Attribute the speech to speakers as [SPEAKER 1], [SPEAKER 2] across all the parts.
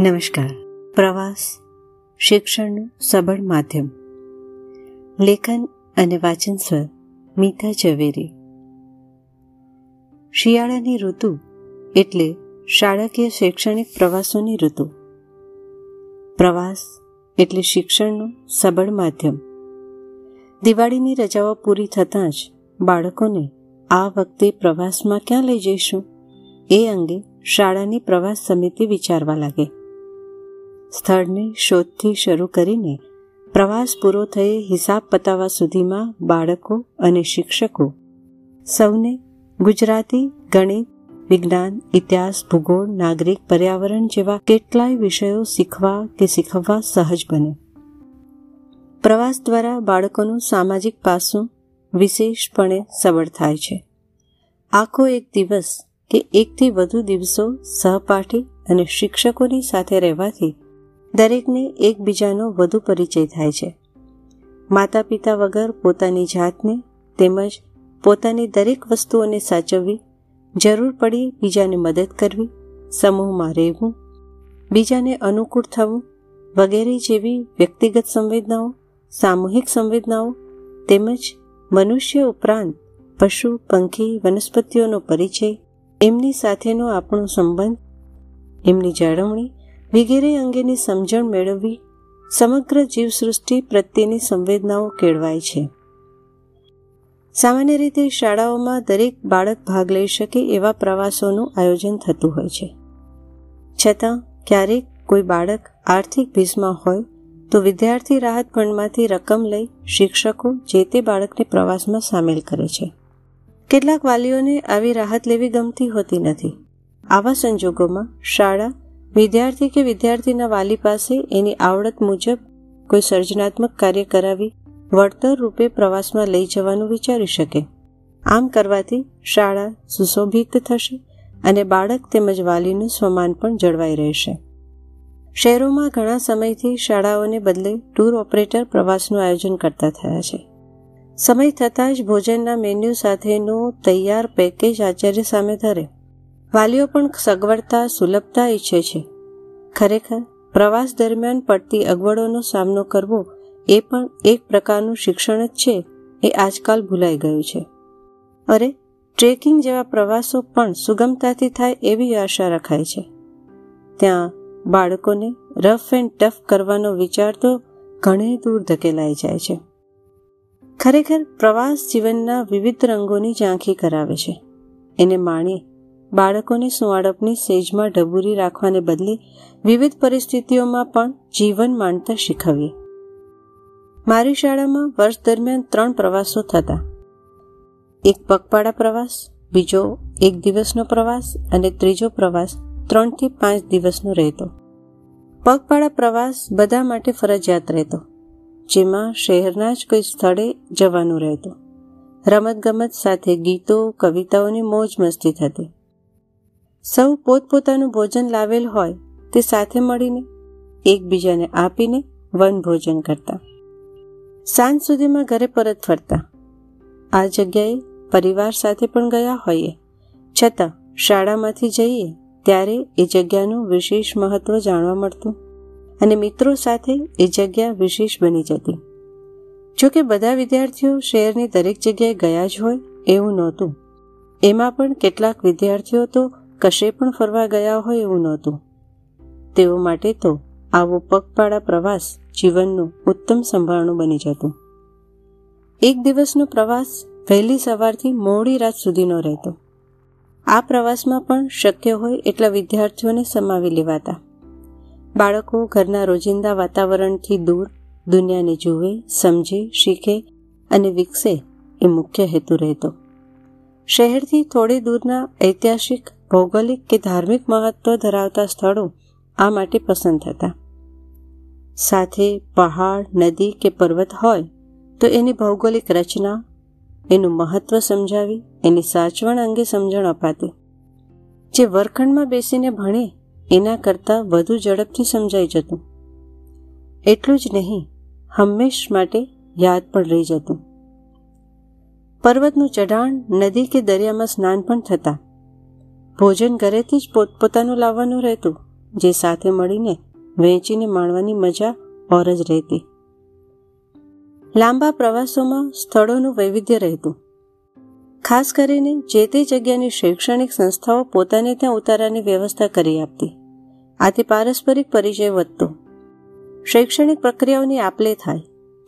[SPEAKER 1] નમસ્કાર. પ્રવાસ શિક્ષણનું સબળ માધ્યમ. લેખન અને વાચન સ્વર મીતા ઝવેરી. શિયાળાની ઋતુ એટલે શાળાકીય શૈક્ષણિક પ્રવાસોની ઋતુ. પ્રવાસ એટલે શિક્ષણનું સબળ માધ્યમ. દિવાળીની રજાઓ પૂરી થતાં જ બાળકોને આ વખતે પ્રવાસમાં ક્યાં લઈ જઈશું? એ અંગે શાળાની પ્રવાસ સમિતિ વિચારવા લાગે. સ્થળની શોધથી શરૂ કરીને પ્રવાસ પૂરો થયે હિસાબ પતાવવા સુધીમાં બાળકો અને શિક્ષકો, સૌને ગુજરાતી, ગણિત, વિજ્ઞાન, ઇતિહાસ, ભૂગોળ, નાગરિક, પર્યાવરણ જેવા કેટલાય વિષયો શીખવા કે શીખવવા સહજ બને. પ્રવાસ દ્વારા બાળકોનું સામાજિક પાસું વિશેષપણે સબળ થાય છે. આખો એક દિવસ કે એકથી વધુ દિવસો સહપાઠી અને શિક્ષકોની સાથે રહેવાથી દરેકને એકબીજાનો વધુ પરિચય થાય છે. માતા પિતા વગર પોતાની જાતને તેમજ પોતાની દરેક વસ્તુઓને સાચવવી, જરૂર પડી બીજાને મદદ કરવી, સમૂહમાં રહેવું, બીજાને અનુકૂળ થવું વગેરે જેવી વ્યક્તિગત સંવેદનાઓ, સામૂહિક સંવેદનાઓ તેમજ મનુષ્ય ઉપરાંત પશુ, પંખી, વનસ્પતિઓનો પરિચય, એમની સાથેનો આપણો સંબંધ, એમની જાળવણી વગેરે અંગેની સમજણ મેળવવી સમગ્ર જીવસૃષ્ટિ પ્રત્યેની સંવેદનાઓ કેળવાય છે. સામાન્ય રીતે શાળાઓમાં દરેક બાળક ભાગ લઈ શકે એવા પ્રવાસોનું આયોજન થતું હોય છે. છતાં, ક્યારેક કોઈ બાળક આર્થિક ભીસમાં હોય તો વિદ્યાર્થી રાહત ફંડમાંથી રકમ લઈ શિક્ષકો જે તે બાળકને પ્રવાસમાં સામેલ કરે છે. કેટલાક વાલીઓને આવી રાહત લેવી ગમતી હોતી નથી. આવા સંજોગોમાં શાળા વિદ્યાર્થી કે વિદ્યાર્થીના વાલી પાસે એની આવડત મુજબ કોઈ સર્જનાત્મક કાર્ય કરાવી વળતર રૂપે પ્રવાસમાં લઈ જવાનું વિચારી શકે. આમ કરવાથી શાળા સુશોભિત થશે અને બાળક તેમજ વાલીનું સ્વમાન પણ જળવાઈ રહેશે. શહેરોમાં ઘણા સમયથી શાળાઓને બદલે ટૂર ઓપરેટર પ્રવાસનું આયોજન કરતા થયા છે. સમય થતાં જ ભોજનના મેન્યુ સાથેનો તૈયાર પેકેજ આચાર્ય સામે ધરે. વાલીઓ પણ સગવડતા, સુલભતા ઈચ્છે છે. ખરેખર, પ્રવાસ દરમિયાન પડતી અગવડોનો સામનો કરવો એ પણ એક પ્રકારનું શિક્ષણ જ છે, એ આજકાલ ભૂલાઈ ગયું છે. અરે, ટ્રેકિંગ જેવા પ્રવાસો પણ સુગમતાથી થાય એવી આશા રખાય છે. ત્યાં બાળકોને રફ એન્ડ ટફ કરવાનો વિચાર તો ઘણે દૂર ધકેલાઈ જાય છે. ખરેખર, પ્રવાસ જીવનના વિવિધ રંગોની ઝાંખી કરાવે છે. એને માણીએ બાળકોને સુંવાળપની સેજમાં ઢબૂરી રાખવાને બદલે વિવિધ પરિસ્થિતિઓમાં પણ જીવન માણતા શીખવીએ. મારી શાળામાં વર્ષ દરમિયાન ત્રણ પ્રવાસો થતા. એક પગપાળા પ્રવાસ, બીજો એક દિવસનો પ્રવાસ અને ત્રીજો પ્રવાસ ત્રણથી પાંચ દિવસનો રહેતો. પગપાળા પ્રવાસ બધા માટે ફરજિયાત રહેતો, જેમાં શહેરના જ કોઈ સ્થળે જવાનું રહેતું. રમતગમત સાથે ગીતો, કવિતાઓની મોજ મસ્તી થતી. સૌ પોતપોતાનું ભોજન લાવેલ હોય તે સાથે મળીને એકબીજાને આપીને વન ભોજન કરતા. સાંજ સુધીમાં ઘરે પરત ફરતા. આ જગ્યાએ પરિવાર સાથે પણ ગયા હોઈએ. છતાં શાળામાંથી જઈએ ત્યારે એ જગ્યાનું વિશેષ મહત્વ જાણવા મળતું અને મિત્રો સાથે એ જગ્યા વિશેષ બની જતી. જોકે બધા વિદ્યાર્થીઓ શહેરની દરેક જગ્યાએ ગયા જ હોય એવું નહોતું. એમાં પણ કેટલાક વિદ્યાર્થીઓ તો કશે પણ ફરવા ગયા હોય એવું નહોતું. તેઓ માટે તો આવો પગપાળા પ્રવાસ જીવનનું ઉત્તમ સંભાળણું બની જતું. એક દિવસનો પ્રવાસ વહેલી સવારથી મોડી રાત સુધીનો રહેતો. આ પ્રવાસમાં પણ શક્ય હોય એટલા વિદ્યાર્થીઓને સમાવી લેવાતા. બાળકો ઘરના રોજિંદા વાતાવરણથી દૂર, દુનિયાને જુએ, સમજે, શીખે અને વિકસે એ મુખ્ય હેતુ રહેતો. શહેરથી થોડી દૂરના ઐતિહાસિક ભૌગોલિક કે ધાર્મિક મહત્વ ધરાવતા સ્થળો આ માટે પસંદ થતા. સાથે પહાડ, નદી કે પર્વત હોય, તો એની ભૌગોલિક રચના, એનું મહત્વ સમજાવી, એની સાચવણ અંગે સમજણ અપાતી. જે વર્ખંડમાં બેસીને ભણે, એના કરતાં વધુ ઝડપથી સમજાઈ જતું. એટલું જ નહીં, હંમેશ માટે યાદ પણ રહી જતું. પર્વતનું ચઢાણ નદી કે દરિયામાં સ્નાન પણ થતા. ભોજન ઘરેથી જ પોતપોતાનું લાવવાનું રહેતું, જે સાથે મળીને વહેંચીને માણવાની મજા ઓર જ રહેતી. લાંબા પ્રવાસોમાં સ્થળોનું વૈવિધ્ય રહેતું. ખાસ કરીને જે તે જગ્યાની શૈક્ષણિક સંસ્થાઓ પોતાને ત્યાં ઉતારાની વ્યવસ્થા કરી આપતી. આથી પારસ્પરિક પરિચય વધતો. શૈક્ષણિક પ્રક્રિયાઓની આપલે થાય.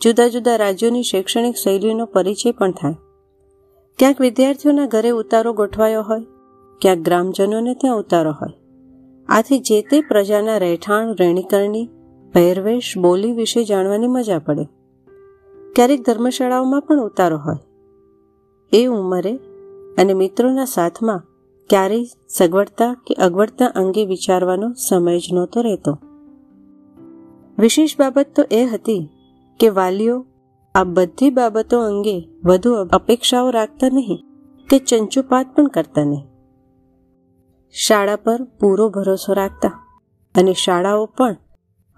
[SPEAKER 1] જુદા જુદા રાજ્યોની શૈક્ષણિક શૈલીનો પરિચય પણ થાય. ક્યાંક વિદ્યાર્થીઓના ઘરે ઉતારો ગોઠવાયો હોય ક્યાંક ગ્રામજનોને ત્યાં ઉતારો હોય. આથી જે તે પ્રજાના રહેઠાણ, રહેણીકરણી, પહેરવેશ, બોલી વિશે જાણવાની મજા પડે. ક્યારેક ધર્મશાળાઓમાં પણ ઉતારો હોય. એ ઉંમરે અને મિત્રોના સાથમાં ક્યારેય સગવડતા કે અગવડતા અંગે વિચારવાનો સમય જ નહોતો રહેતો. વિશેષ બાબત તો એ હતી કે વાલીઓ આ બધી બાબતો અંગે વધુ અપેક્ષાઓ રાખતા નહીં કે ચંચુપાત પણ કરતા નહીં. શાળા પર પૂરો ભરોસો રાખતા અને શાળાઓ પણ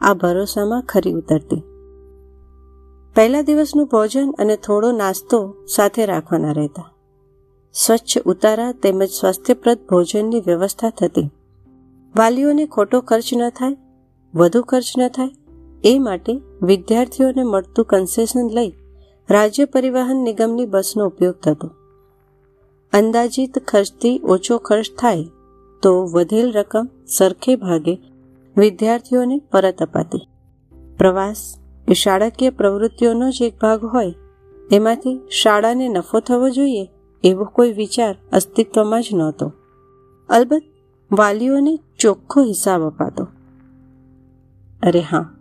[SPEAKER 1] આ ભરોસામાં ખરી ઉતરતી. પહેલા દિવસનું ભોજન અને થોડો નાસ્તો સાથે રાખવાના રહેતા. સ્વચ્છ ઉતારા તેમજ સ્વાસ્થ્યપ્રદ ભોજનની વ્યવસ્થા થતી. વાલીઓને ખોટો ખર્ચ ન થાય, વધુ ખર્ચ ન થાય, એ માટે વિદ્યાર્થીઓને મળતું કન્સેશન લઈ રાજ્ય પરિવહન નિગમની બસનો ઉપયોગ થતો. અંદાજિત ખર્ચથી ઓછો ખર્ચ થાય તો વધેલ રકમ સરખે ભાગે વિદ્યાર્થીઓને પરત અપાતી. પ્રવાસ એ શાળાકીય પ્રવૃત્તિઓનો જ એક ભાગ હોય. એમાંથી શાળાને નફો થવો જોઈએ એવો કોઈ વિચાર અસ્તિત્વમાં જ નહોતો. અલબત્ત વાલીઓને ચોખ્ખો હિસાબ અપાતો. અરે હા,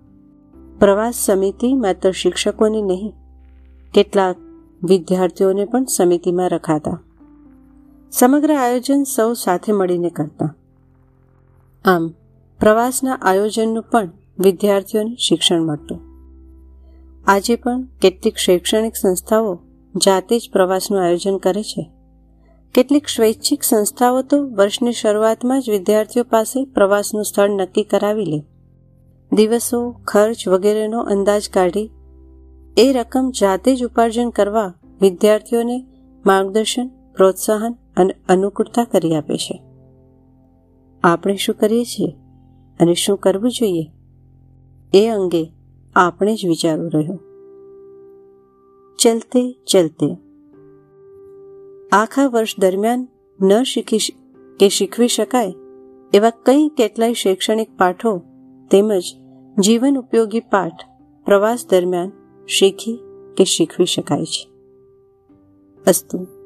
[SPEAKER 1] પ્રવાસ સમિતિ માત્ર શિક્ષકોની નહીં, કેટલાક વિદ્યાર્થીઓને પણ સમિતિમાં રખાતા. સમગ્ર આયોજન સૌ સાથે મળીને કરતા. આમ, પ્રવાસના આયોજનનું પણ વિદ્યાર્થીઓને શિક્ષણ મળતું. આજે પણ કેટલીક શૈક્ષણિક સંસ્થાઓ જાતે જ પ્રવાસનું આયોજન કરે છે. કેટલીક સ્વૈચ્છિક સંસ્થાઓ તો વર્ષની શરૂઆતમાં જ વિદ્યાર્થીઓ પાસે પ્રવાસનું સ્થળ નક્કી કરાવી લે. દિવસો, ખર્ચ વગેરેનો અંદાજ કાઢી એ રકમ જાતે જ ઉપાર્જન કરવા વિદ્યાર્થીઓને માર્ગદર્શન, પ્રોત્સાહન અને અનુકૂળતા કરી આપે છે. આપણે શું કરીએ છીએ અને શું કરવું જોઈએ એ અંગે આપણે જ વિચારવું રહ્યું. ચલતે ચલતે. આખા વર્ષ દરમિયાન ન શીખી કે શીખવી શકાય એવા કંઈ કેટલાય શૈક્ષણિક પાઠો તેમજ જીવન ઉપયોગી પાઠ પ્રવાસ દરમિયાન શીખી કે શીખવી શકાય છે. અસ્તુ.